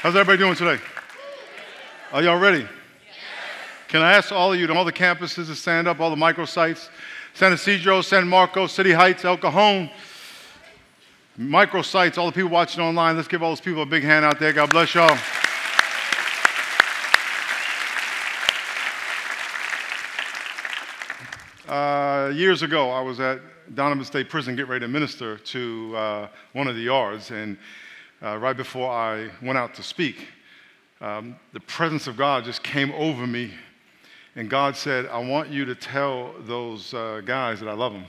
How's everybody doing today? Are y'all ready? Can I ask all of you to all the campuses to stand up, all the microsites? San Ysidro, San Marcos, City Heights, El Cajon, microsites, all the people watching online. Let's give all those people a big hand out there. God bless y'all. Uh, years ago, I was at Donovan State Prison getting ready to minister to uh, one of the yards, and uh, right before I went out to speak, um, the presence of God just came over me, and God said, I want you to tell those uh, guys that I love them.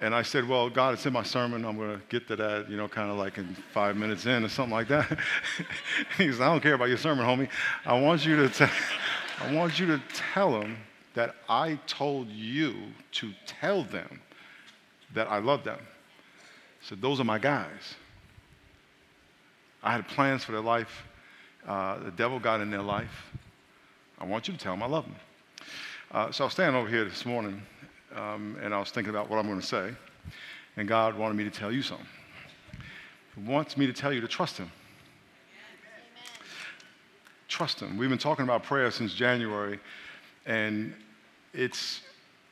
And I said, Well, God, it's in my sermon. I'm going to get to that, you know, kind of like in five minutes in or something like that. he said, I don't care about your sermon, homie. I want you to, tell, I want you to tell them that I told you to tell them that I love them. So those are my guys. I had plans for their life. Uh, the devil got in their life. I want you to tell them I love them. Uh, so I was standing over here this morning, um, and I was thinking about what I'm going to say, and God wanted me to tell you something. He wants me to tell you to trust Him. Trust Him. We've been talking about prayer since January, and it's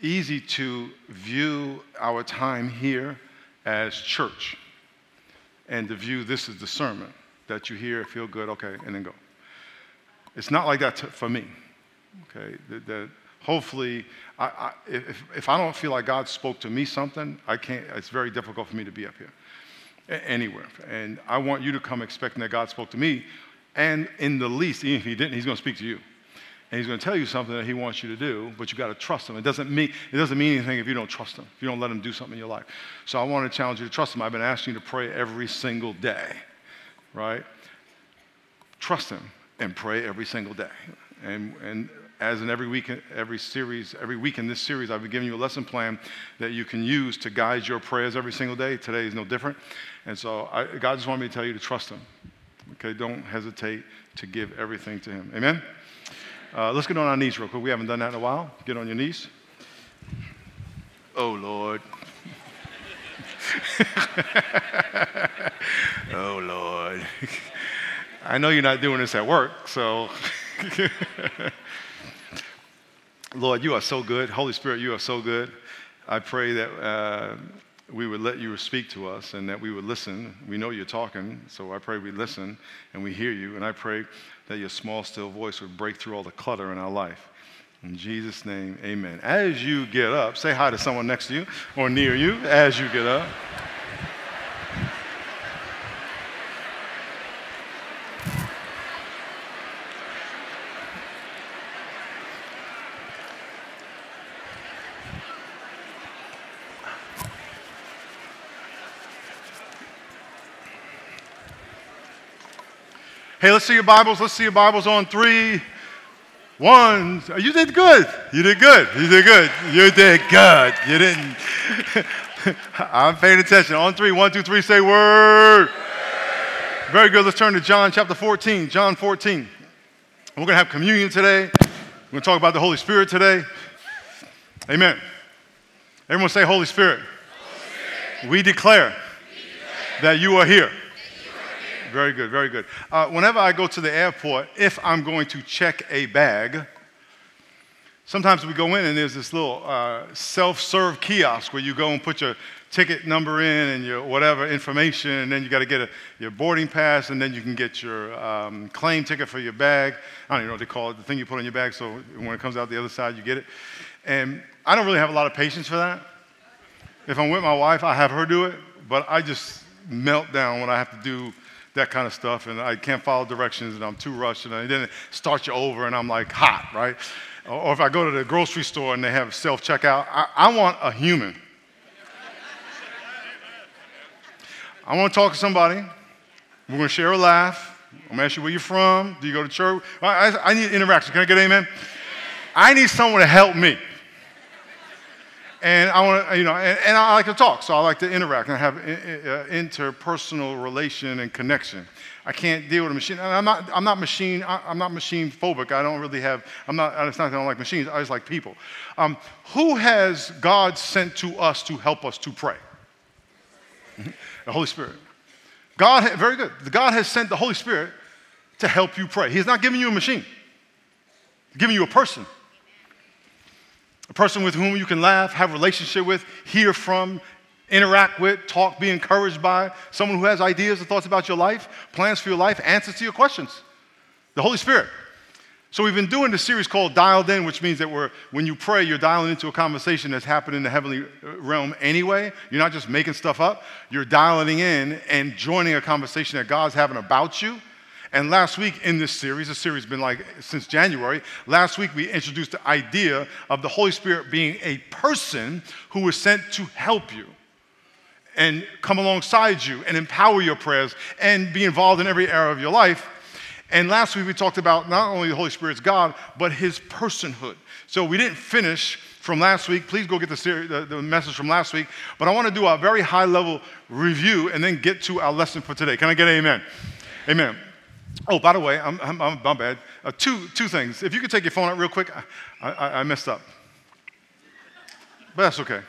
easy to view our time here as church and to view this as the sermon that you hear, feel good, okay, and then go. It's not like that to, for me, okay? That, that hopefully, I, I, if, if I don't feel like God spoke to me something, I can't, it's very difficult for me to be up here anywhere. And I want you to come expecting that God spoke to me. And in the least, even if He didn't, He's going to speak to you and he's going to tell you something that he wants you to do, but you got to trust him. It doesn't mean it doesn't mean anything if you don't trust him. If you don't let him do something in your life. So I want to challenge you to trust him. I've been asking you to pray every single day, right? Trust him and pray every single day. And and as in every week, every series, every week in this series, I've been giving you a lesson plan that you can use to guide your prayers every single day. Today is no different. And so I, God just wanted me to tell you to trust him. Okay, don't hesitate to give everything to him. Amen. Uh, let's get on our knees real quick. We haven't done that in a while. Get on your knees. Oh, Lord. oh, Lord. I know you're not doing this at work, so. Lord, you are so good. Holy Spirit, you are so good. I pray that uh, we would let you speak to us and that we would listen. We know you're talking, so I pray we listen and we hear you. And I pray that your small, still voice would break through all the clutter in our life. In Jesus' name, amen. As you get up, say hi to someone next to you or near you as you get up. Hey, let's see your Bibles. Let's see your Bibles on three. One. You did good. You did good. You did good. You did good. You didn't. I'm paying attention. On three. One, two, three. Say word. Very good. Let's turn to John chapter 14. John 14. We're going to have communion today. We're going to talk about the Holy Spirit today. Amen. Everyone say, Holy Spirit. Holy Spirit. We, declare we declare that you are here. Very good, very good. Uh, whenever I go to the airport, if I'm going to check a bag, sometimes we go in and there's this little uh, self serve kiosk where you go and put your ticket number in and your whatever information, and then you got to get a, your boarding pass, and then you can get your um, claim ticket for your bag. I don't even know what they call it, the thing you put on your bag, so when it comes out the other side, you get it. And I don't really have a lot of patience for that. If I'm with my wife, I have her do it, but I just melt down when I have to do that kind of stuff, and I can't follow directions, and I'm too rushed, and then it starts you over, and I'm like hot, right? Or if I go to the grocery store and they have self checkout, I, I want a human. I want to talk to somebody. We're going to share a laugh. I'm going to ask you where you're from. Do you go to church? I, I, I need interaction. Can I get amen? I need someone to help me and I want to, you know, and, and, I like to talk, so I like to interact and have uh, interpersonal relation and connection. I can't deal with a machine. And I'm not, I'm not machine, I'm not machine phobic. I don't really have, I'm not, it's not that I don't like machines, I just like people. Um, who has God sent to us to help us to pray? The Holy Spirit. God, very good. God has sent the Holy Spirit to help you pray. He's not giving you a machine, He's giving you a person. A person with whom you can laugh, have relationship with, hear from, interact with, talk, be encouraged by, someone who has ideas and thoughts about your life, plans for your life, answers to your questions. The Holy Spirit. So we've been doing this series called Dialed In, which means that we're, when you pray, you're dialing into a conversation that's happening in the heavenly uh, realm anyway. You're not just making stuff up. You're dialing in and joining a conversation that God's having about you. And last week in this series, the series has been like since January, last week we introduced the idea of the Holy Spirit being a person who was sent to help you and come alongside you and empower your prayers and be involved in every area of your life. And last week we talked about not only the Holy Spirit's God, but his personhood. So we didn't finish from last week. Please go get the, series, the, the message from last week. But I want to do a very high level review and then get to our lesson for today. Can I get amen? Amen. Oh, by the way, I'm, I'm, I'm bad. Uh, two, two things. If you could take your phone out real quick, I, I, I messed up. But that's okay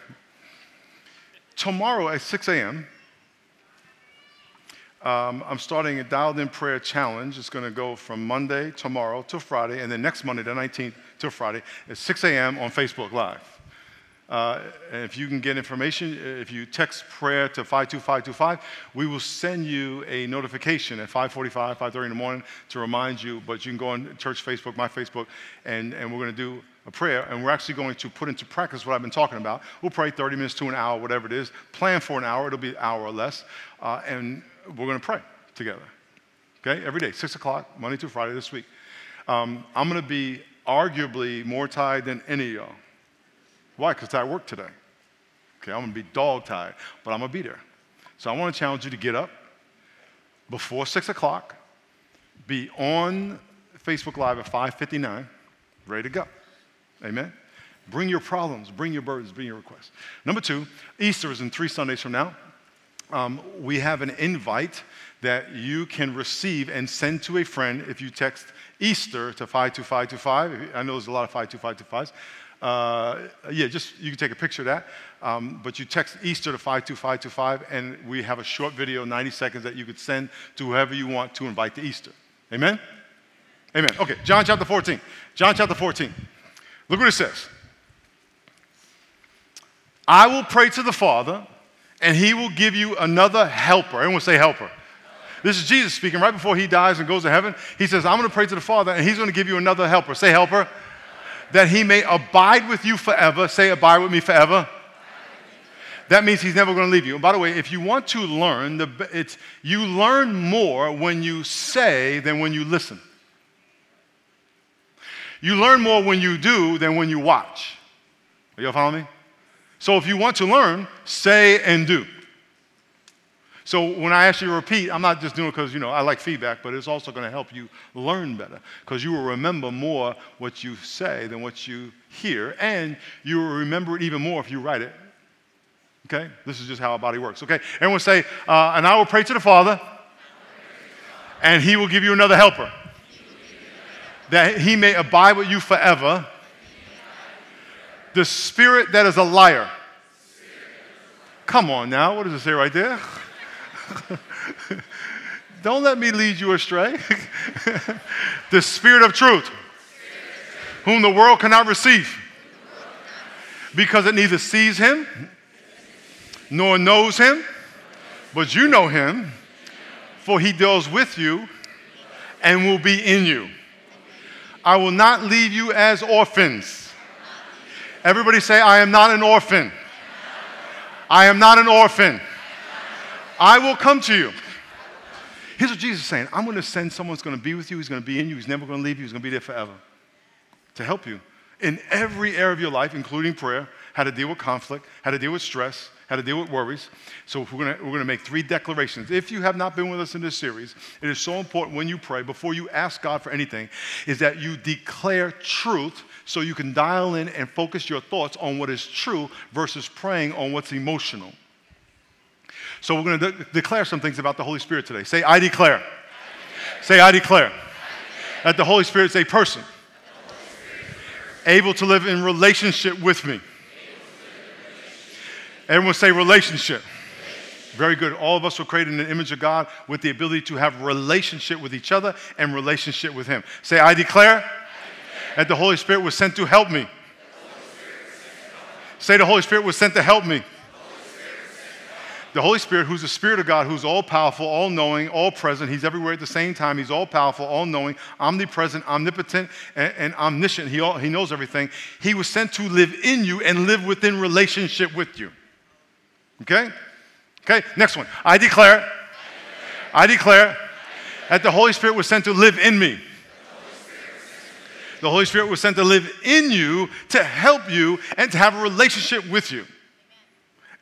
tomorrow at 6 a.m., um, I'm starting a dialed in prayer challenge. It's going to go from Monday, tomorrow, to Friday, and then next Monday, the 19th, to Friday at 6 a.m. on Facebook Live. Uh, if you can get information, if you text prayer to 52525, we will send you a notification at 545, 5.30 in the morning to remind you. But you can go on church Facebook, my Facebook, and, and we're going to do a prayer, and we're actually going to put into practice what I've been talking about. We'll pray 30 minutes to an hour, whatever it is. Plan for an hour, it'll be an hour or less, uh, and we're going to pray together. Okay, every day, 6 o'clock, Monday through Friday this week. Um, I'm going to be arguably more tired than any of y'all. Why? Because I work today. Okay, I'm to be dog tired, but I'm to be there. So I want to challenge you to get up before 6 o'clock, be on Facebook Live at 5.59, ready to go. Amen? Bring your problems, bring your burdens, bring your requests. Number two, Easter is in three Sundays from now. Um, we have an invite that you can receive and send to a friend if you text Easter to 52525. I know there's a lot of 52525s. Uh, yeah, just you can take a picture of that. Um, but you text Easter to 52525, and we have a short video, 90 seconds, that you could send to whoever you want to invite to Easter. Amen? Amen. Okay, John chapter 14. John chapter 14. Look what it says I will pray to the Father, and he will give you another helper. Everyone say helper. This is Jesus speaking right before he dies and goes to heaven. He says, I'm going to pray to the Father, and he's going to give you another helper. Say helper that he may abide with you forever. Say, abide with me forever. That means he's never going to leave you. And by the way, if you want to learn, the, it's, you learn more when you say than when you listen. You learn more when you do than when you watch. Are you following me? So if you want to learn, say and do. So when I ask you to repeat, I'm not just doing it because you know I like feedback, but it's also going to help you learn better because you will remember more what you say than what you hear, and you will remember it even more if you write it. Okay, this is just how our body works. Okay, everyone say, uh, and I will pray to the Father, and He will give you another helper, that He may abide with you forever. The Spirit that is a liar. Come on now, what does it say right there? Don't let me lead you astray. the Spirit of truth, whom the world cannot receive, because it neither sees him nor knows him, but you know him, for he dwells with you and will be in you. I will not leave you as orphans. Everybody say, I am not an orphan. I am not an orphan. I will come to you. Here's what Jesus is saying I'm going to send someone who's going to be with you, he's going to be in you, he's never going to leave you, he's going to be there forever to help you in every area of your life, including prayer, how to deal with conflict, how to deal with stress, how to deal with worries. So we're going, to, we're going to make three declarations. If you have not been with us in this series, it is so important when you pray, before you ask God for anything, is that you declare truth so you can dial in and focus your thoughts on what is true versus praying on what's emotional. So we're going to de- declare some things about the Holy Spirit today. Say, I declare. I declare. Say, I declare. I declare. That the Holy Spirit is a person able to live in relationship with me. Everyone say relationship. Very good. All of us were created in the image of God with the ability to have relationship with each other and relationship with Him. Say, I declare, I declare. that the Holy Spirit was sent to help me. Say, the Holy Spirit was sent to help me. The Holy Spirit, who's the Spirit of God, who's all powerful, all knowing, all present. He's everywhere at the same time. He's all powerful, all knowing, omnipresent, omnipotent, and, and omniscient. He, all, he knows everything. He was sent to live in you and live within relationship with you. Okay? Okay, next one. I declare, I declare that the Holy Spirit was sent to live in me. The Holy Spirit was sent to live in you, to help you, and to have a relationship with you.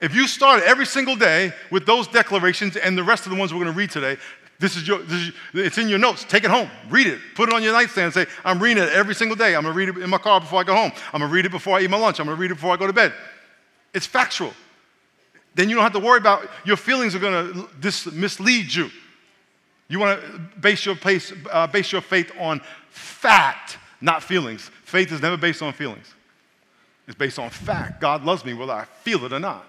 If you start every single day with those declarations and the rest of the ones we're going to read today, this is your, this is, it's in your notes. Take it home. Read it. Put it on your nightstand and say, I'm reading it every single day. I'm going to read it in my car before I go home. I'm going to read it before I eat my lunch. I'm going to read it before I go to bed. It's factual. Then you don't have to worry about your feelings are going to dis- mislead you. You want to base your, place, uh, base your faith on fact, not feelings. Faith is never based on feelings. It's based on fact. God loves me whether I feel it or not.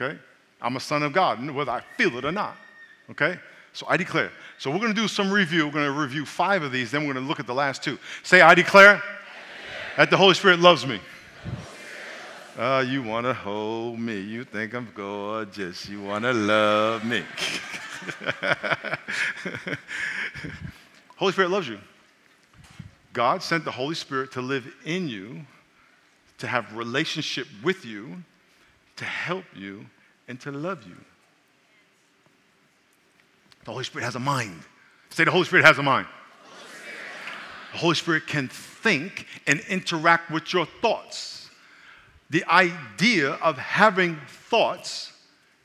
Okay? I'm a son of God, whether I feel it or not. Okay? So I declare. So we're going to do some review. We're going to review five of these, then we're going to look at the last two. Say, I declare, I declare. that the Holy Spirit loves me. Uh, you want to hold me. You think I'm gorgeous. You want to love me. Holy Spirit loves you. God sent the Holy Spirit to live in you, to have relationship with you, to help you and to love you. The Holy Spirit has a mind. Say, the Holy Spirit has a mind. The Holy Spirit can think and interact with your thoughts. The idea of having thoughts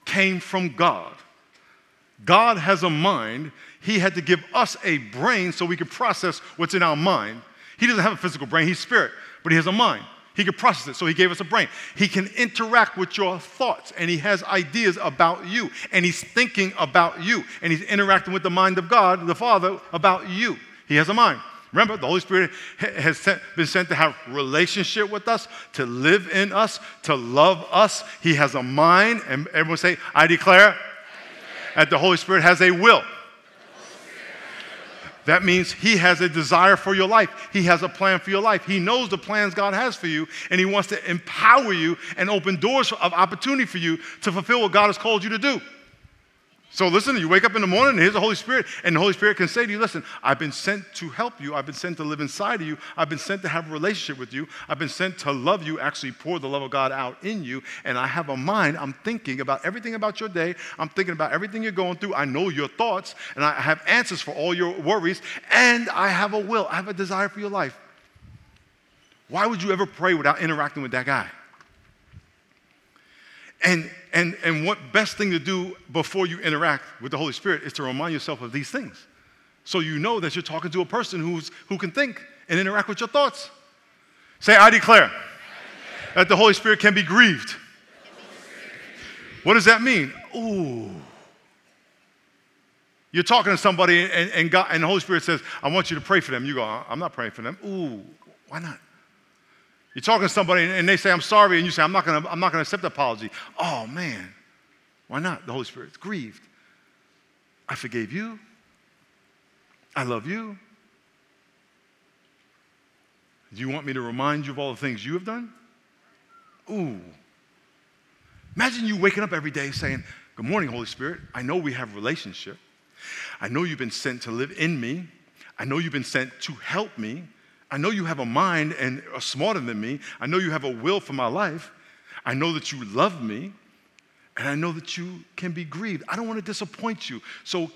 came from God. God has a mind. He had to give us a brain so we could process what's in our mind. He doesn't have a physical brain, he's spirit, but he has a mind. He could process it, so he gave us a brain. He can interact with your thoughts, and he has ideas about you, and he's thinking about you, and he's interacting with the mind of God, the Father, about you. He has a mind. Remember, the Holy Spirit has sent, been sent to have relationship with us, to live in us, to love us. He has a mind, and everyone say, I declare, I declare. that the Holy Spirit has a will. That means He has a desire for your life. He has a plan for your life. He knows the plans God has for you, and He wants to empower you and open doors of opportunity for you to fulfill what God has called you to do. So listen, you wake up in the morning and here's the Holy Spirit, and the Holy Spirit can say to you, listen, I've been sent to help you. I've been sent to live inside of you. I've been sent to have a relationship with you. I've been sent to love you, actually pour the love of God out in you. And I have a mind. I'm thinking about everything about your day. I'm thinking about everything you're going through. I know your thoughts, and I have answers for all your worries. And I have a will. I have a desire for your life. Why would you ever pray without interacting with that guy? And, and, and what best thing to do before you interact with the Holy Spirit is to remind yourself of these things. So you know that you're talking to a person who's, who can think and interact with your thoughts. Say, I declare, I declare. that the Holy Spirit can be grieved. What does that mean? Ooh. You're talking to somebody and, and, God, and the Holy Spirit says, I want you to pray for them. You go, I'm not praying for them. Ooh, why not? You're talking to somebody and they say, I'm sorry, and you say, I'm not gonna, I'm not gonna accept the apology. Oh man, why not? The Holy Spirit's grieved. I forgave you. I love you. Do you want me to remind you of all the things you have done? Ooh. Imagine you waking up every day saying, Good morning, Holy Spirit. I know we have a relationship. I know you've been sent to live in me. I know you've been sent to help me. I know you have a mind and are smarter than me. I know you have a will for my life. I know that you love me. And I know that you can be grieved. I don't want to disappoint you. So,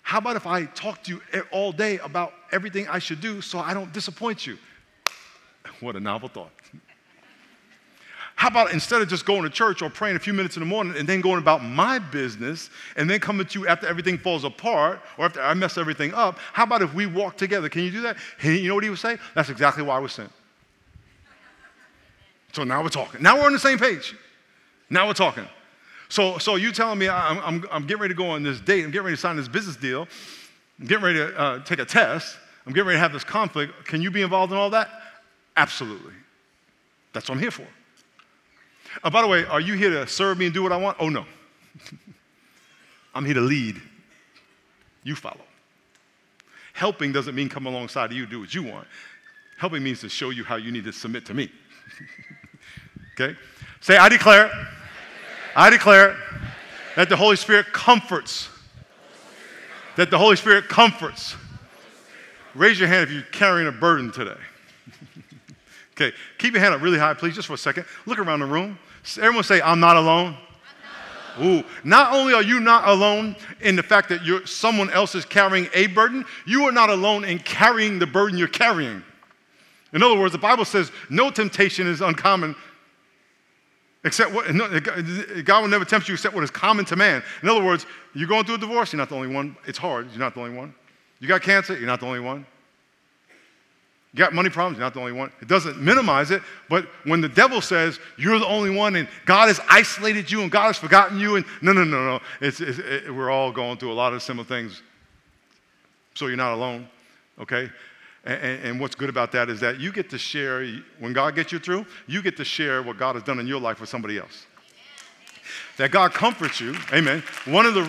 how about if I talk to you all day about everything I should do so I don't disappoint you? What a novel thought. How about instead of just going to church or praying a few minutes in the morning and then going about my business and then coming to you after everything falls apart or after I mess everything up, how about if we walk together? Can you do that? you know what he would say? That's exactly why I was sent. So now we're talking. Now we're on the same page. Now we're talking. So, so you telling me I'm, I'm, I'm getting ready to go on this date, I'm getting ready to sign this business deal, I'm getting ready to uh, take a test, I'm getting ready to have this conflict. Can you be involved in all that? Absolutely. That's what I'm here for. Uh, by the way, are you here to serve me and do what I want? Oh, no. I'm here to lead. You follow. Helping doesn't mean come alongside of you, do what you want. Helping means to show you how you need to submit to me. okay? Say, I declare, I declare that the Holy Spirit comforts. That the Holy Spirit comforts. Raise your hand if you're carrying a burden today. Okay, keep your hand up really high, please, just for a second. Look around the room. Everyone say, I'm not alone. Ooh, not only are you not alone in the fact that you're, someone else is carrying a burden, you are not alone in carrying the burden you're carrying. In other words, the Bible says no temptation is uncommon except what no, God will never tempt you except what is common to man. In other words, you're going through a divorce, you're not the only one. It's hard, you're not the only one. You got cancer, you're not the only one. You got money problems, you're not the only one. It doesn't minimize it, but when the devil says you're the only one and God has isolated you and God has forgotten you, and no, no, no, no, it's, it's, it, we're all going through a lot of similar things. So you're not alone, okay? And, and, what's good about that is that you get to share, when God gets you through, you get to share what God has done in your life with somebody else. That God comforts you, amen. One of the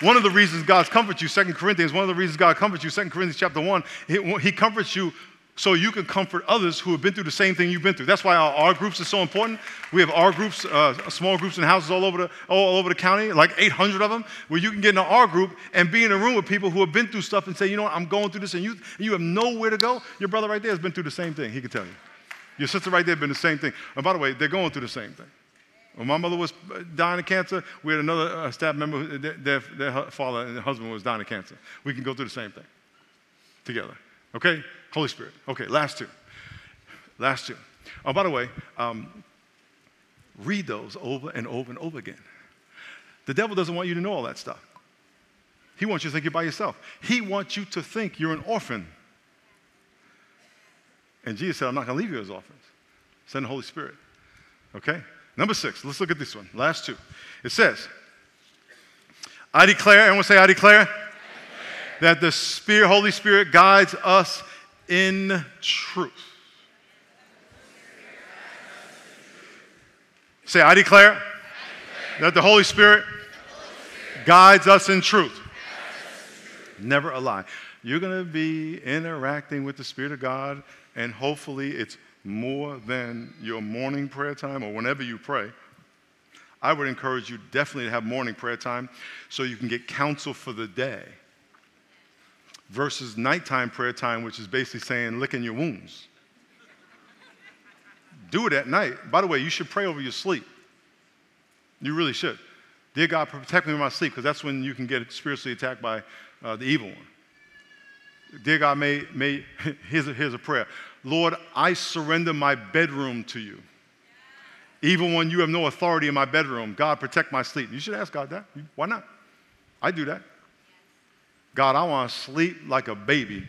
one of the reasons God comforts you, Second Corinthians, one of the reasons God comforts you, Second Corinthians chapter 1, he, he comforts you so you can comfort others who have been through the same thing you've been through. That's why our groups are so important. We have R groups, uh, small groups in houses all over, the, all over the county, like 800 of them, where you can get in an R group and be in a room with people who have been through stuff and say, you know what, I'm going through this, and you, you have nowhere to go. Your brother right there has been through the same thing. He can tell you. Your sister right there has been the same thing. And by the way, they're going through the same thing. When my mother was dying of cancer, we had another uh, staff member, their, their, their father and husband was dying of cancer. We can go through the same thing together. Okay? Holy Spirit. Okay, last two. Last two. Oh, by the way, um, read those over and over and over again. The devil doesn't want you to know all that stuff. He wants you to think you're by yourself. He wants you to think you're an orphan. And Jesus said, I'm not going to leave you as orphans. Send the Holy Spirit. Okay? Number six, let's look at this one. Last two. It says, I declare, everyone say, I declare, I declare. that the Spirit, Holy Spirit guides us in truth. Say, I declare, that the Holy Spirit, the Holy Spirit guides us in truth. Never a lie. You're going to be interacting with the Spirit of God, and hopefully it's more than your morning prayer time or whenever you pray. I would encourage you definitely to have morning prayer time so you can get counsel for the day versus nighttime prayer time, which is basically saying licking your wounds. Do it at night. By the way, you should pray over your sleep. You really should. Dear God, protect me in my sleep, because that's when you can get spiritually attacked by uh, the evil one. Dear God, may, may here's, a, here's a prayer Lord, I surrender my bedroom to you. Even when you have no authority in my bedroom, God, protect my sleep. You should ask God that. Why not? I do that. God, I want to sleep like a baby.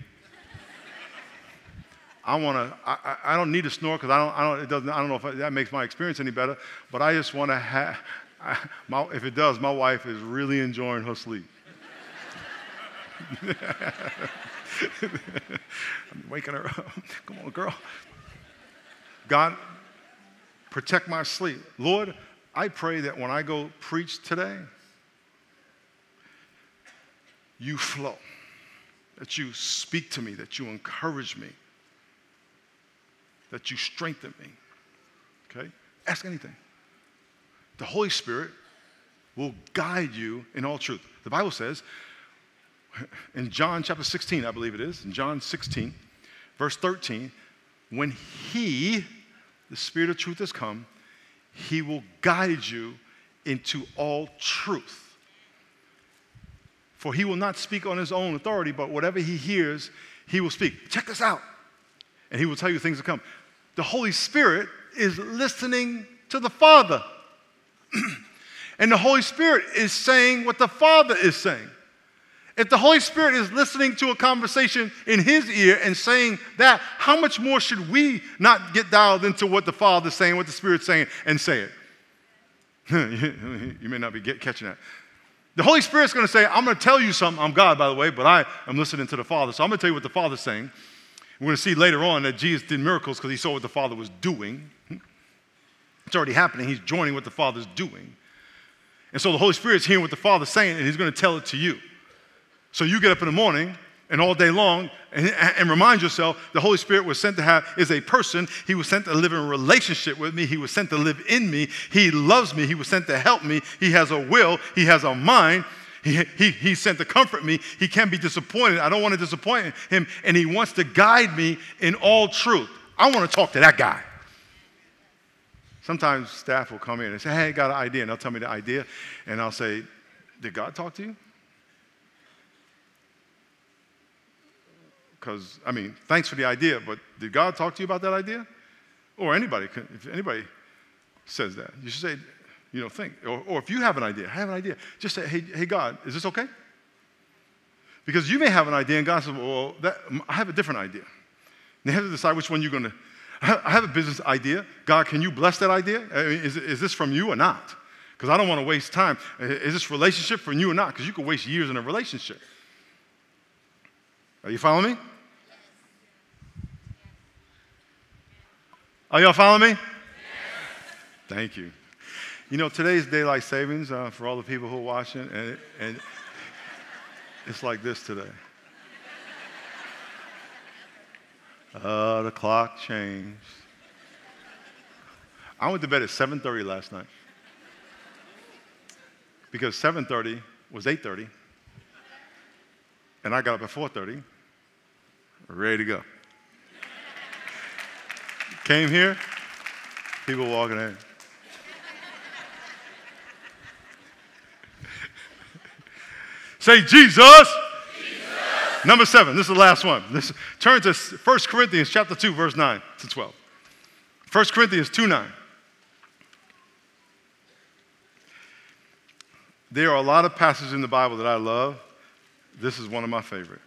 I want to, I, I don't need to snore because I don't, I, don't, it doesn't, I don't know if that makes my experience any better, but I just want to have, if it does, my wife is really enjoying her sleep. I'm waking her up. Come on, girl. God, protect my sleep. Lord, I pray that when I go preach today, you flow, that you speak to me, that you encourage me, that you strengthen me. Okay? Ask anything. The Holy Spirit will guide you in all truth. The Bible says in John chapter 16, I believe it is, in John 16, verse 13, when He, the Spirit of truth, has come, He will guide you into all truth. For he will not speak on his own authority, but whatever he hears, he will speak. Check this out. And he will tell you things to come. The Holy Spirit is listening to the Father. and the Holy Spirit is saying what the Father is saying. If the Holy Spirit is listening to a conversation in his ear and saying that, how much more should we not get dialed into what the Father's saying, what the Spirit's saying, and say it? you may not be get, catching that. The Holy Spirit's going to say, I'm going to tell you something. I'm God, by the way, but I am listening to the Father. So I'm going to tell you what the Father's saying. We're going to see later on that Jesus did miracles because he saw what the Father was doing. It's already happening. He's joining what the Father's doing. And so the Holy Spirit's hearing what the Father's saying, and He's going to tell it to you. So you get up in the morning and all day long and, and, remind yourself the Holy Spirit was sent to have is a person. He was sent to live in relationship with me. He was sent to live in me. He loves me. He was sent to help me. He has a will. He has a mind. He, he, he's sent to comfort me. He can't be disappointed. I don't want to disappoint him. And he wants to guide me in all truth. I want to talk to that guy. Sometimes staff will come in and say, Hey, I got an idea. And they'll tell me the idea. And I'll say, Did God talk to you? Because, I mean, thanks for the idea, but did God talk to you about that idea? Or anybody, if anybody says that, you should say, you know, think. Or, or if you have an idea, I have an idea, just say, hey, hey, God, is this okay? Because you may have an idea and God says, well, that, I have a different idea. And you have to decide which one you're going to. I have a business idea. God, can you bless that idea? I mean, is, is this from you or not? Because I don't want to waste time. Is this relationship from you or not? Because you could waste years in a relationship. Are you following me? Are y'all following me? Thank you. You know, today's daylight savings uh, for all the people who are watching, and, and it's like this today. Uh, the clock changed. I went to bed at 7:30 last night because 7:30 was 8:30, and I got up at 4:30, ready to go. Came here, people walking in. Say Jesus. Jesus. Number seven, this is the last one. This, turn to 1 Corinthians chapter 2, verse 9 to 12. 1 Corinthians 2 9. There are a lot of passages in the Bible that I love. This is one of my favorite.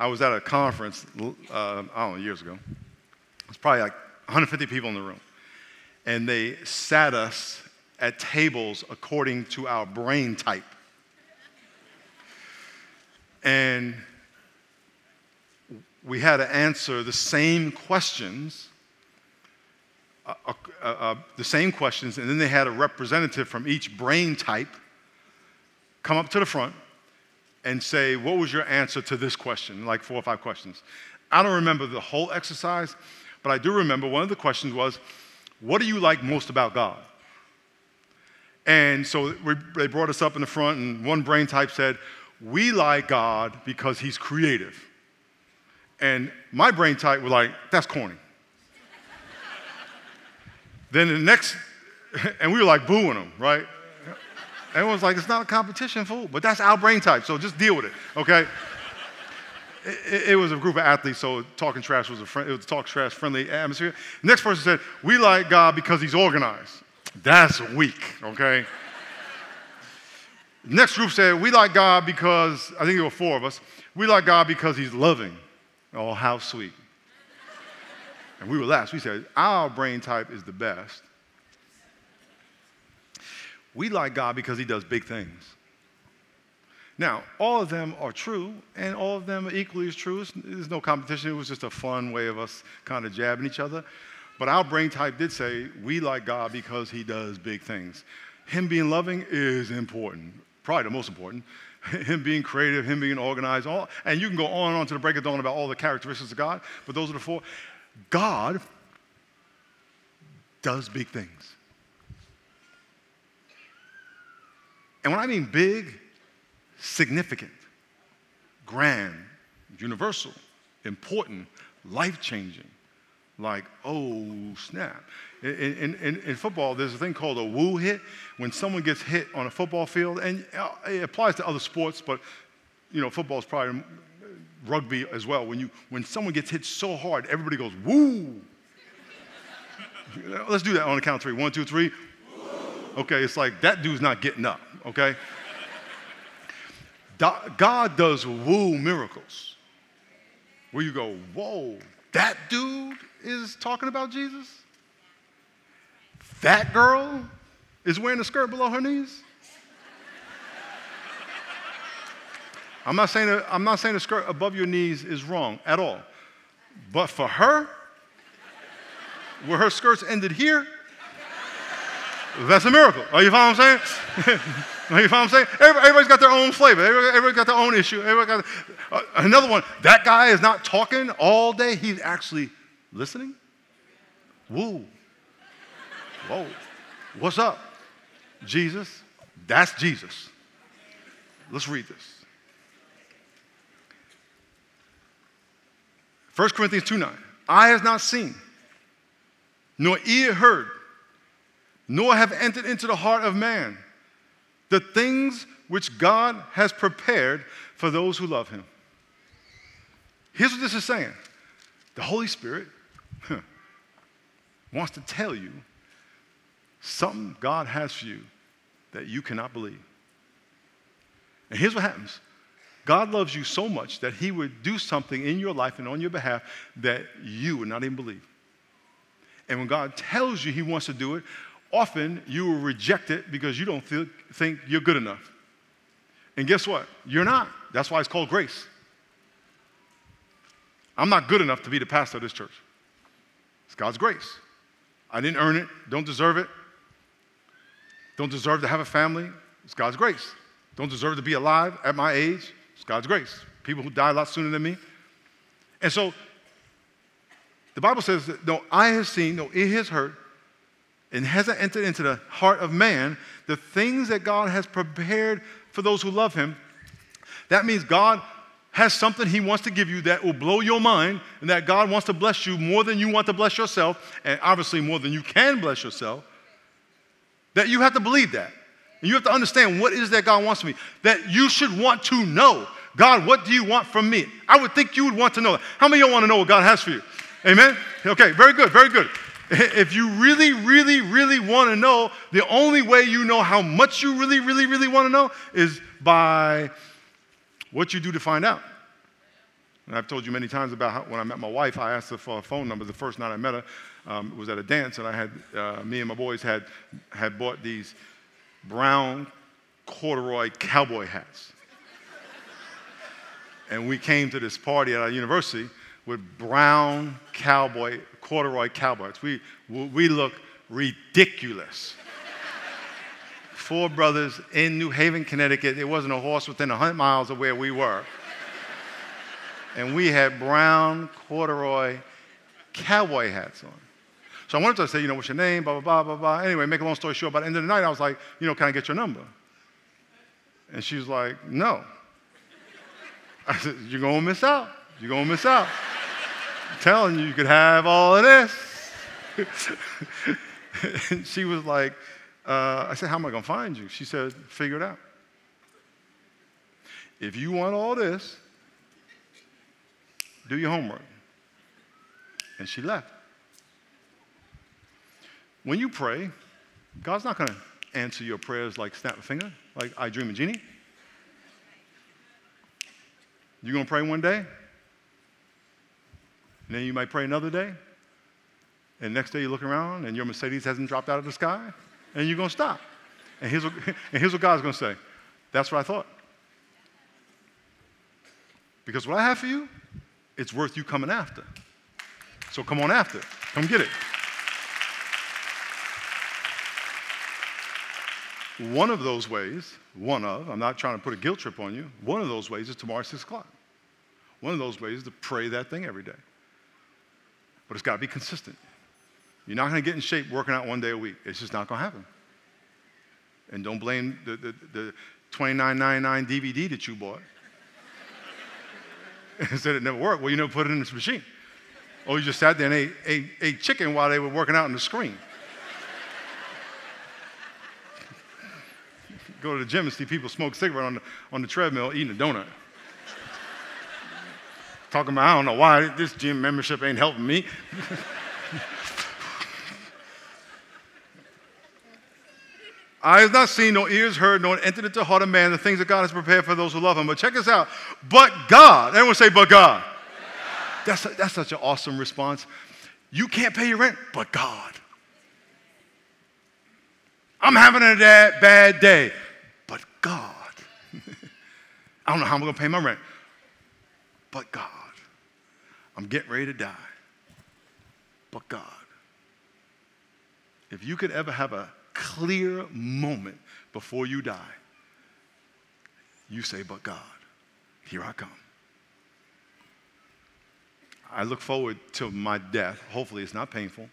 I was at a conference, uh, I don't know, years ago. It's probably like 150 people in the room. And they sat us at tables according to our brain type. And we had to answer the same questions, uh, uh, uh, the same questions, and then they had a representative from each brain type come up to the front and say, What was your answer to this question? Like four or five questions. I don't remember the whole exercise, but I do remember one of the questions was, What do you like most about God? And so we, they brought us up in the front, and one brain type said, We like God because he's creative. And my brain type was like, That's corny. then the next, and we were like booing them, right? Everyone's like, it's not a competition, fool. But that's our brain type, so just deal with it, okay? it, it, was a group of athletes, so talking trash was a friend, it was a talk trash friendly atmosphere. Next person said, we like God because he's organized. That's weak, okay? next group said, we like God because, I think there were four of us, we like God because he's loving. Oh, how sweet. And we were last. We said, our brain type is the best we like God because he does big things. Now, all of them are true, and all of them are equally as true. There's no competition. It was just a fun way of us kind of jabbing each other. But our brain type did say, we like God because he does big things. Him being loving is important, probably the most important. Him being creative, him being organized, all, and you can go on and on to the break of dawn about all the characteristics of God, but those are the four. God does big things. And when I mean big, significant, grand, universal, important, life changing, like, oh, snap. In, in, in, football, there's a thing called a woo hit. When someone gets hit on a football field, and uh, it applies to other sports, but you know, football is probably rugby as well. When, you, when someone gets hit so hard, everybody goes, woo. Let's do that on the count of three. One, two, three. Okay, it's like that dude's not getting up okay? God does woo miracles where you go, whoa, that dude is talking about Jesus? That girl is wearing a skirt below her knees? I'm not saying a, I'm not saying a skirt above your knees is wrong at all. But for her, where her skirts ended here, That's a miracle. Are you following what I'm saying? Are you follow what I'm saying? Everybody's got their own flavor. Everybody's got their own issue. Everybody got uh, another one. That guy is not talking all day. He's actually listening. Woo. Whoa. What's up? Jesus. That's Jesus. Let's read this. 1 Corinthians 2 9. Eye has not seen, nor ear heard, nor have entered into the heart of man the things which God has prepared for those who love him. Here's what this is saying the Holy Spirit huh, wants to tell you something God has for you that you cannot believe. And here's what happens God loves you so much that He would do something in your life and on your behalf that you would not even believe. And when God tells you He wants to do it, often you will reject it because you don't think you're good enough. And guess what? You're not. That's why it's called grace. I'm not good enough to be the pastor of this church. It's God's grace. I didn't earn it, don't deserve it, don't deserve to have a family. It's God's grace. Don't deserve to be alive at my age. It's God's grace. People who die a lot sooner than me. And so the Bible says that no eye has seen, no ear has heard, and hasn't entered into the heart of man the things that God has prepared for those who love him. That means God has something he wants to give you that will blow your mind and that God wants to bless you more than you want to bless yourself and obviously more than you can bless yourself. That you have to believe that. And you have to understand what is that God wants from me. That you should want to know. God, what do you want from me? I would think you would want to know that. How many of you want to know what God has for you? Amen? Okay, very good, very good. If you really, really, really want to know, the only way you know how much you really, really, really want to know is by what you do to find out. And I've told you many times about how, when I met my wife, I asked her for a phone number the first night I met her. Um, was at a dance, and I had, uh, me and my boys had, had bought these brown corduroy cowboy hats. and we came to this party at our university with brown cowboy corduroy cowboys. We, we look ridiculous. Four brothers in New Haven, Connecticut. There wasn't a horse within 100 miles of where we were. And we had brown corduroy cowboy hats on. So I wanted to say, you know, what's your name, blah, blah, blah, blah, blah. Anyway, make a long story short, by the end of the night, I was like, you know, can I get your number? And she was like, no. I said, you're going to miss out. You're going to miss out telling you, you could have all of this. and she was like, uh, I said, How am I going to find you? She said, Figure it out. If you want all this, do your homework. And she left. When you pray, God's not going to answer your prayers like snap a finger, like I Dream of Jeannie. You're going to pray one day, and then you might pray another day. And next day you look around and your Mercedes hasn't dropped out of the sky. And you're going to stop. And here's, what, and here's what God's going to say That's what I thought. Because what I have for you, it's worth you coming after. So come on after. Come get it. One of those ways, one of, I'm not trying to put a guilt trip on you, one of those ways is tomorrow at 6 o'clock. One of those ways is to pray that thing every day but it's got to be consistent. You're not going to get in shape working out one day a week. It's just not going to happen. And don't blame the, the, the $29.99 DVD that you bought and said it never worked. Well, you never put it in this machine. Or you just sat there and ate, ate, ate chicken while they were working out on the screen. Go to the gym and see people smoke cigarette on the, on the treadmill eating a donut talking about, I don't know why this gym membership ain't helping me. I have not seen, no ears heard, nor entered into the heart of man the things that God has prepared for those who love him. But check this out. But God. Everyone say, but God. But God. That's, a, that's such an awesome response. You can't pay your rent, but God. I'm having a bad day, but God. I don't know how I'm going to pay my rent, but God. I'm getting ready to die. But God, if you could ever have a clear moment before you die, you say, But God, here I come. I look forward to my death. Hopefully, it's not painful.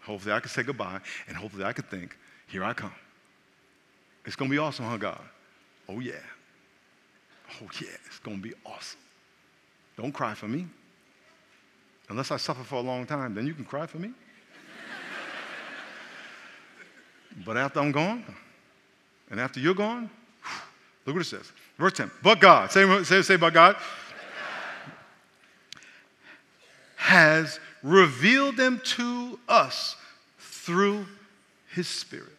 Hopefully, I can say goodbye, and hopefully, I can think, Here I come. It's going to be awesome, huh, God? Oh, yeah. Oh, yeah, it's going to be awesome. Don't cry for me. Unless I suffer for a long time, then you can cry for me. but after I'm gone, and after you're gone, look what it says. Verse 10. But God, say, say, say but God, has revealed them to us through his Spirit.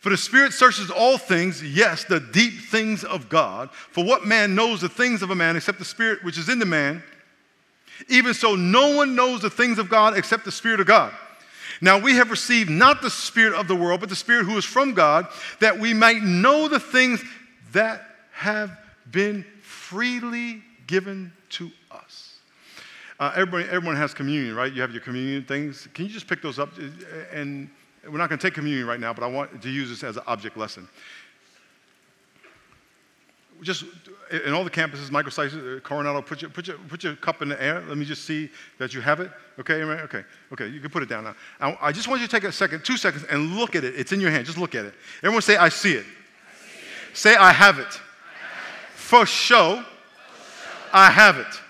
For the Spirit searches all things, yes, the deep things of God. For what man knows the things of a man except the Spirit which is in the man? Even so, no one knows the things of God except the Spirit of God. Now we have received not the Spirit of the world, but the Spirit who is from God, that we might know the things that have been freely given to us. Uh, everybody, everyone has communion, right? You have your communion things. Can you just pick those up? And we're not going to take communion right now, but I want to use this as an object lesson. Just in all the campuses, microslices, uh, Coronado, put your, put, your, put your cup in the air. Let me just see that you have it. Okay, okay, okay. You can put it down now. I, just want you to take a second, two seconds, and look at it. It's in your hand. Just look at it. Everyone say, I see it. I see it. Say, I have it. I have it. For show, I have it.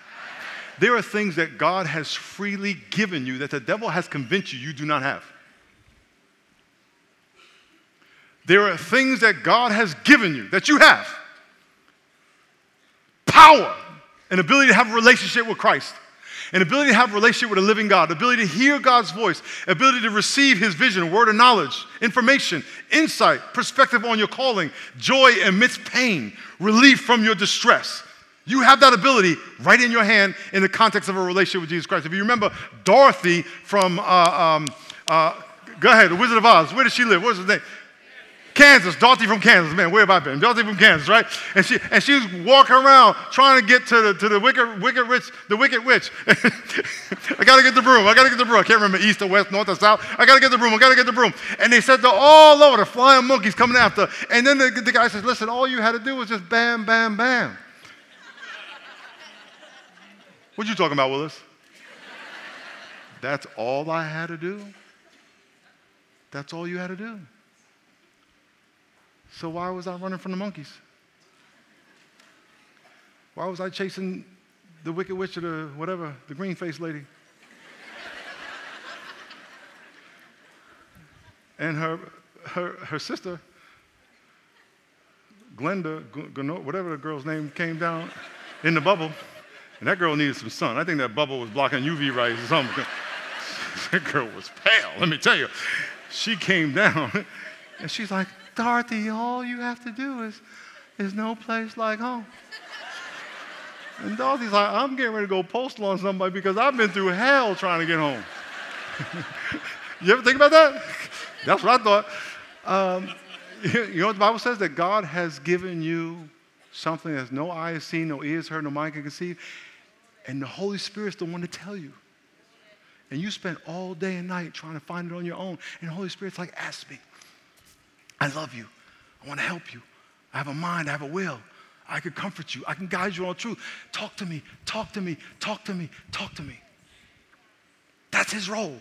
There are things that God has freely given you that the devil has convinced you you do not have. There are things that God has given you that you have power, an ability to have a relationship with Christ, an ability to have a relationship with a living God, ability to hear God's voice, ability to receive His vision, word of knowledge, information, insight, perspective on your calling, joy amidst pain, relief from your distress. You have that ability right in your hand in the context of a relationship with Jesus Christ. If you remember Dorothy from, uh, um, uh, go ahead, The Wizard of Oz, where does she live? What's his name? Kansas, Dorothy from Kansas, man, where have I been? Dorothy from Kansas, right? And she and she's walking around trying to get to the to the wicked wicked witch, the wicked witch. I gotta get the broom. I gotta get the broom. I can't remember east or west, north or south. I gotta get the broom. I gotta get the broom. And they said they're all over the flying monkeys coming after. And then the, the guy says, "Listen, all you had to do was just bam, bam, bam." what you talking about, Willis? That's all I had to do. That's all you had to do. So why was I running from the monkeys? Why was I chasing the wicked witch or the whatever, the green faced lady? and her, her, her sister, Glenda, whatever the girl's name, came down in the bubble. And that girl needed some sun. I think that bubble was blocking UV rays or something. that girl was pale, let me tell you. She came down and she's like, Dorothy, all you have to do is, is no place like home. And Dorothy's like, I'm getting ready to go postal on somebody because I've been through hell trying to get home. you ever think about that? That's what I thought. Um, you know what the Bible says? That God has given you something that no eye has seen, no ears heard, no mind can conceive. And the Holy Spirit's the one to tell you. And you spend all day and night trying to find it on your own. And the Holy Spirit's like, ask me. I love you. I want to help you. I have a mind, I have a will. I can comfort you. I can guide you on truth. Talk to me, talk to me, talk to me, talk to me. That's his role.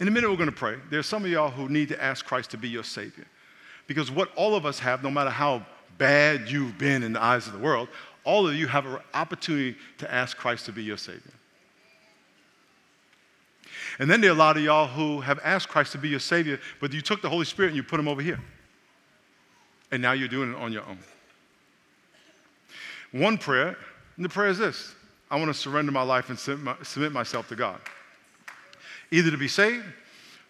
In a minute, we're going to pray. There's some of y'all who need to ask Christ to be your Savior. Because what all of us have, no matter how bad you've been in the eyes of the world, all of you have an opportunity to ask Christ to be your Savior. And then there are a lot of y'all who have asked Christ to be your Savior, but you took the Holy Spirit and you put him over here. And now you're doing it on your own. One prayer, and the prayer is this I want to surrender my life and submit myself to God. Either to be saved,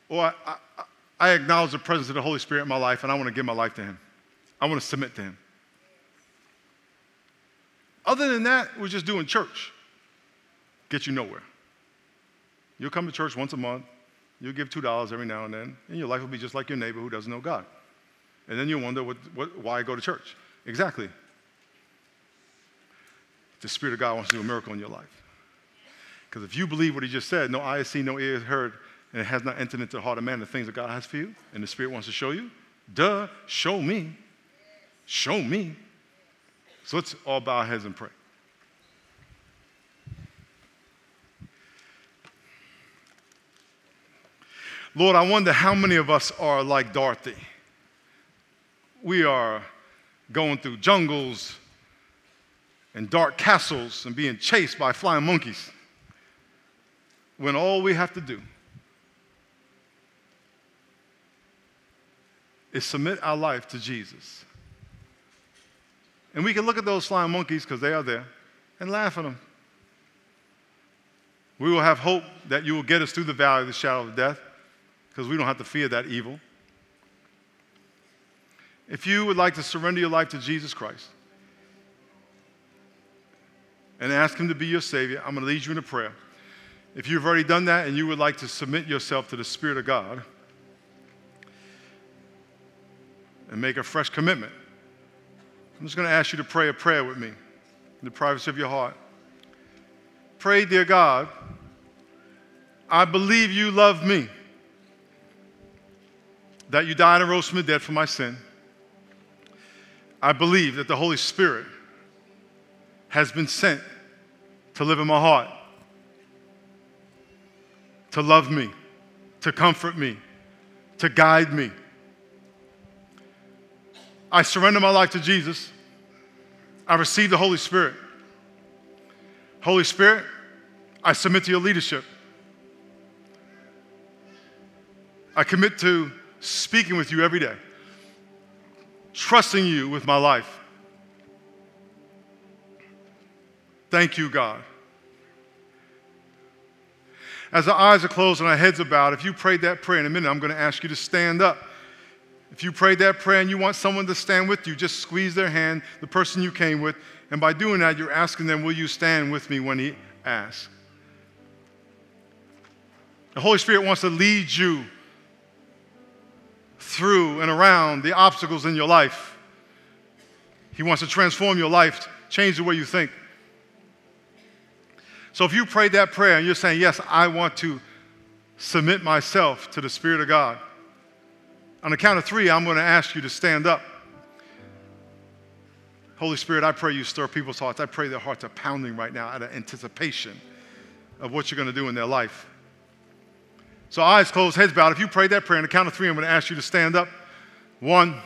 or I, I, I acknowledge the presence of the Holy Spirit in my life and I want to give my life to Him. I want to submit to Him. Other than that, we're just doing church. Get you nowhere. You'll come to church once a month. You'll give $2 every now and then, and your life will be just like your neighbor who doesn't know God. And then you'll wonder what, what, why I go to church. Exactly. The Spirit of God wants to do a miracle in your life. Because if you believe what he just said, no eye has seen, no ear has heard, and it has not entered into the heart of man the things that God has for you, and the Spirit wants to show you, duh, show me. Show me. So let's all bow our heads and pray. Lord, I wonder how many of us are like Dorothy. We are going through jungles and dark castles and being chased by flying monkeys when all we have to do is submit our life to Jesus. And we can look at those flying monkeys because they are there and laugh at them. We will have hope that you will get us through the valley of the shadow of death because we don't have to fear that evil. If you would like to surrender your life to Jesus Christ and ask Him to be your Savior, I'm going to lead you in a prayer. If you've already done that and you would like to submit yourself to the Spirit of God and make a fresh commitment, I'm just going to ask you to pray a prayer with me in the privacy of your heart. Pray, dear God, I believe you love me, that you died and rose from the dead for my sin. I believe that the Holy Spirit has been sent to live in my heart, to love me, to comfort me, to guide me. I surrender my life to Jesus. I receive the Holy Spirit. Holy Spirit, I submit to your leadership. I commit to speaking with you every day, trusting you with my life. Thank you, God. As our eyes are closed and our heads are bowed, if you prayed that prayer in a minute, I'm going to ask you to stand up. If you prayed that prayer and you want someone to stand with you, just squeeze their hand, the person you came with, and by doing that, you're asking them, Will you stand with me when he asks? The Holy Spirit wants to lead you through and around the obstacles in your life. He wants to transform your life, change the way you think. So if you prayed that prayer and you're saying, Yes, I want to submit myself to the Spirit of God, on the count of three, I'm going to ask you to stand up. Holy Spirit, I pray you stir people's hearts. I pray their hearts are pounding right now out of anticipation of what you're going to do in their life. So, eyes closed, heads bowed. If you prayed that prayer on the count of three, I'm going to ask you to stand up. One,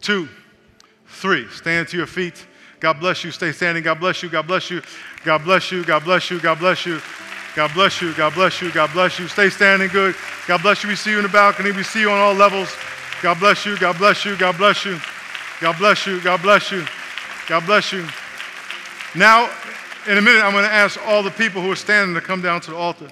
two, three. Stand to your feet. God bless you. Stay standing. God bless you. God bless you. God bless you. God bless you. God bless you. God bless you. God bless you. God bless you. Stay standing good. God bless you. We see you in the balcony. We see you on all levels. God bless you. God bless you. God bless you. God bless you. God bless you. God bless you. Now, in a minute, I'm going to ask all the people who are standing to come down to the altar.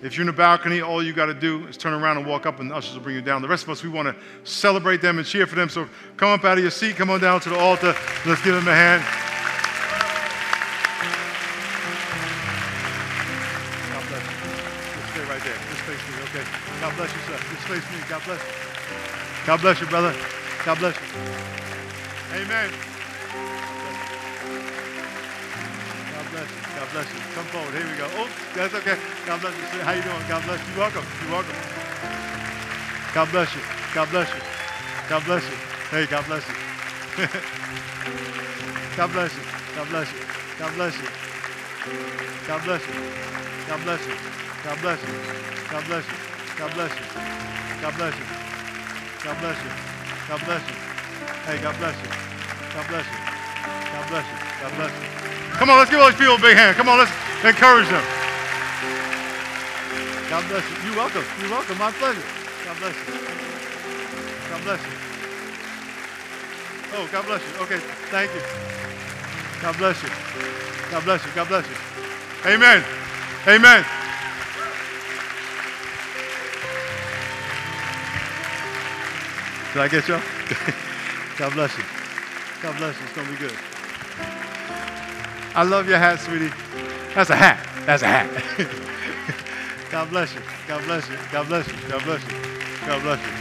If you're in the balcony, all you got to do is turn around and walk up, and the ushers will bring you down. The rest of us, we want to celebrate them and cheer for them. So come up out of your seat, come on down to the altar. Let's give them a hand. God bless you. Just stay right there. Just face me, okay? God bless you, sir. Just face me. God bless you. God bless you, brother. God bless you. Amen. Bless you. God bless you. Come forward. Here we go. Oh, that's okay. God bless you. How you doing? God bless you. Welcome. You're welcome. God bless you. God bless you. God bless you. Hey, God bless you. God bless you. God bless you. God bless you. God bless you. God bless you. God bless you. God bless you. God bless you. God bless you. God bless you. God bless you. Hey, God bless you. God bless you. God bless you. God bless you. Come on, let's give all these people a big hand. Come on, let's encourage them. God bless you. You're welcome. You're welcome. My pleasure. God bless you. God bless you. Oh, God bless you. Okay, thank you. God bless you. God bless you. God bless you. Amen. Amen. Did I get y'all? God bless you. God bless you. It's going to be good. I love your hat, sweetie. That's a hat. That's a hat. God bless you. God bless you. God bless you. God bless you. God bless you.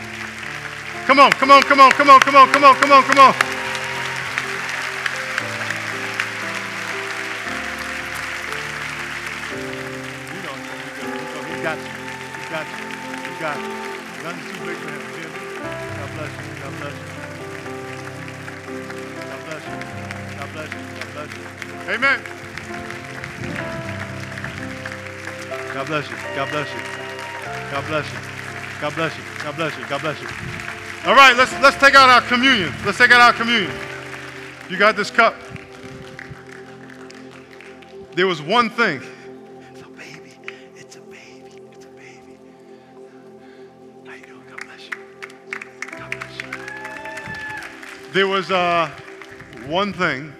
Come on, come on, come on, come on, come on, come on, come on, come on. You know be. He's got you. He's got you. You got you. Nothing's too big for him. Hear me? God bless you. God bless you. God bless you. Bless you. God bless you. Amen. God bless you. God bless you. God bless you. God bless you. God bless you. God bless you. All right, let's let's take out our communion. Let's take out our communion. You got this cup. There was one thing. It's a baby. It's a baby. It's a baby. How you doing? God bless you. God bless you. There was uh, one thing.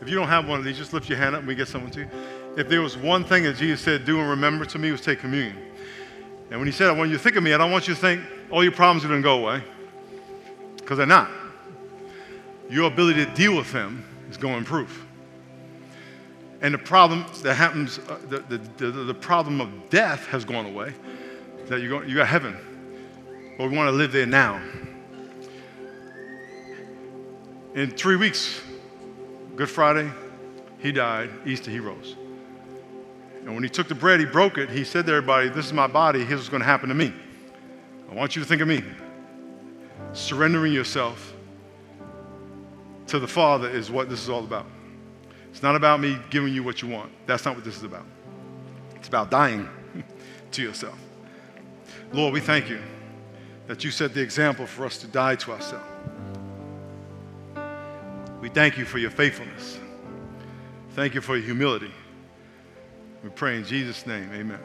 If you don't have one of these, just lift your hand up and we get someone to you. If there was one thing that Jesus said, do and remember to me, was take communion. And when he said, I want you to think of me, I don't want you to think all your problems are going to go away. Because they're not. Your ability to deal with them is going to improve. And the problem that happens, uh, the, the, the, the, problem of death has gone away. That you go, you got heaven. But we want to live there now. In three weeks, Good Friday, he died. Easter, he rose. And when he took the bread, he broke it. He said to everybody, This is my body. Here's what's going to happen to me. I want you to think of me. Surrendering yourself to the Father is what this is all about. It's not about me giving you what you want. That's not what this is about. It's about dying to yourself. Lord, we thank you that you set the example for us to die to ourselves. We thank you for your faithfulness. Thank you for your humility. We pray in Jesus' name. Amen.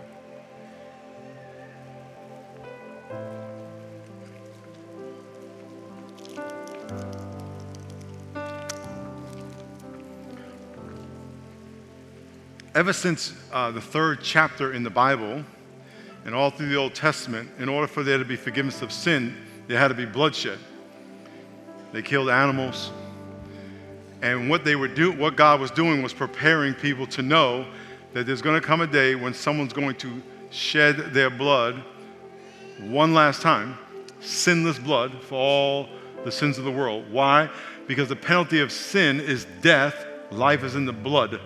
Ever since uh, the third chapter in the Bible and all through the Old Testament, in order for there to be forgiveness of sin, there had to be bloodshed. They killed animals. And what they were do, what God was doing was preparing people to know that there's going to come a day when someone's going to shed their blood one last time, sinless blood for all the sins of the world. Why? Because the penalty of sin is death, life is in the blood.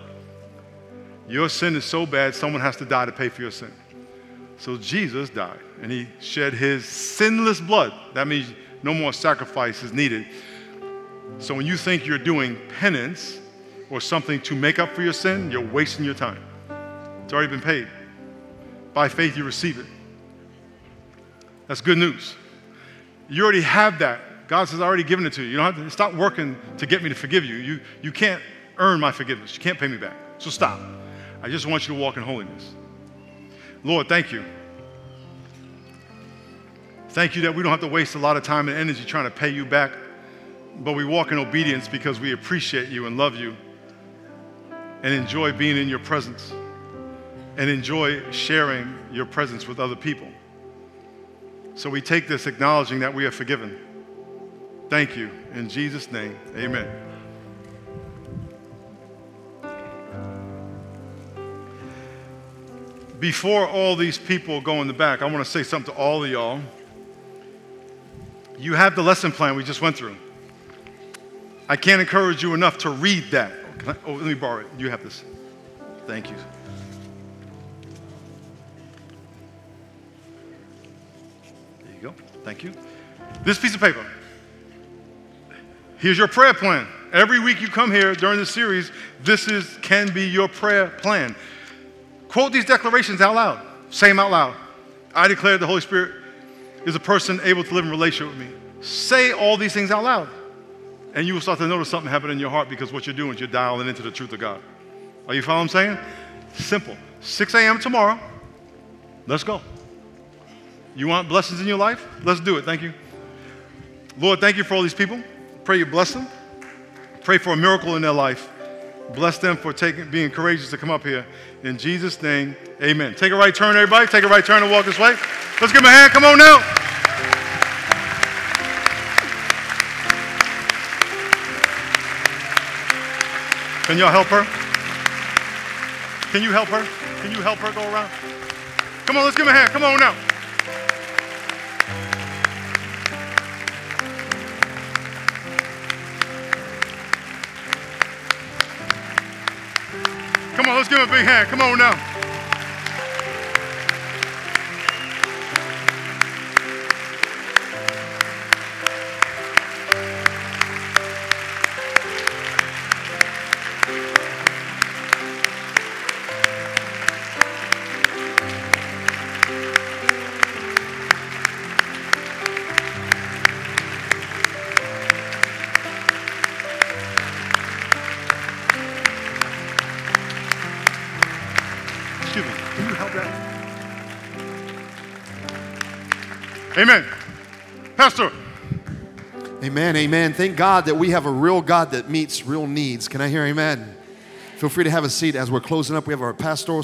Your sin is so bad, someone has to die to pay for your sin. So Jesus died, and he shed his sinless blood. That means no more sacrifice is needed. So when you think you're doing penance or something to make up for your sin, you're wasting your time. It's already been paid. By faith, you receive it. That's good news. You already have that. God I already given it to you. You don't have to stop working to get me to forgive you. You, you can't earn my forgiveness. You can't pay me back. So stop. I just want you to walk in holiness. Lord, thank you. Thank you that we don't have to waste a lot of time and energy trying to pay you back, but we walk in obedience because we appreciate you and love you and enjoy being in your presence and enjoy sharing your presence with other people. So we take this acknowledging that we are forgiven. Thank you. In Jesus' name, amen. Before all these people go in the back, I want to say something to all of y'all. You have the lesson plan we just went through. I can't encourage you enough to read that. I, oh, let me borrow it. You have this. Thank you. There you go. Thank you. This piece of paper. Here's your prayer plan. Every week you come here during the series, this is can be your prayer plan. Quote these declarations out loud. Say them out loud. I declare the Holy Spirit is a person able to live in relationship with me. Say all these things out loud. And you will start to notice something happen in your heart because what you're doing is you're dialing into the truth of God. Are you following what I'm saying? Simple. 6 a.m. tomorrow. Let's go. You want blessings in your life? Let's do it. Thank you. Lord, thank you for all these people. Pray you bless them. Pray for a miracle in their life. Bless them for taking, being courageous to come up here. In Jesus' name, amen. Take a right turn, everybody. Take a right turn and walk this way. Let's give them a hand. Come on now. Can y'all help her? Can you help her? Can you help her go around? Come on, let's give him a hand. Come on now. Come on, let's give him a big hand. Come on now. Pastor. Amen, amen. Thank God that we have a real God that meets real needs. Can I hear amen? Feel free to have a seat as we're closing up. We have our pastoral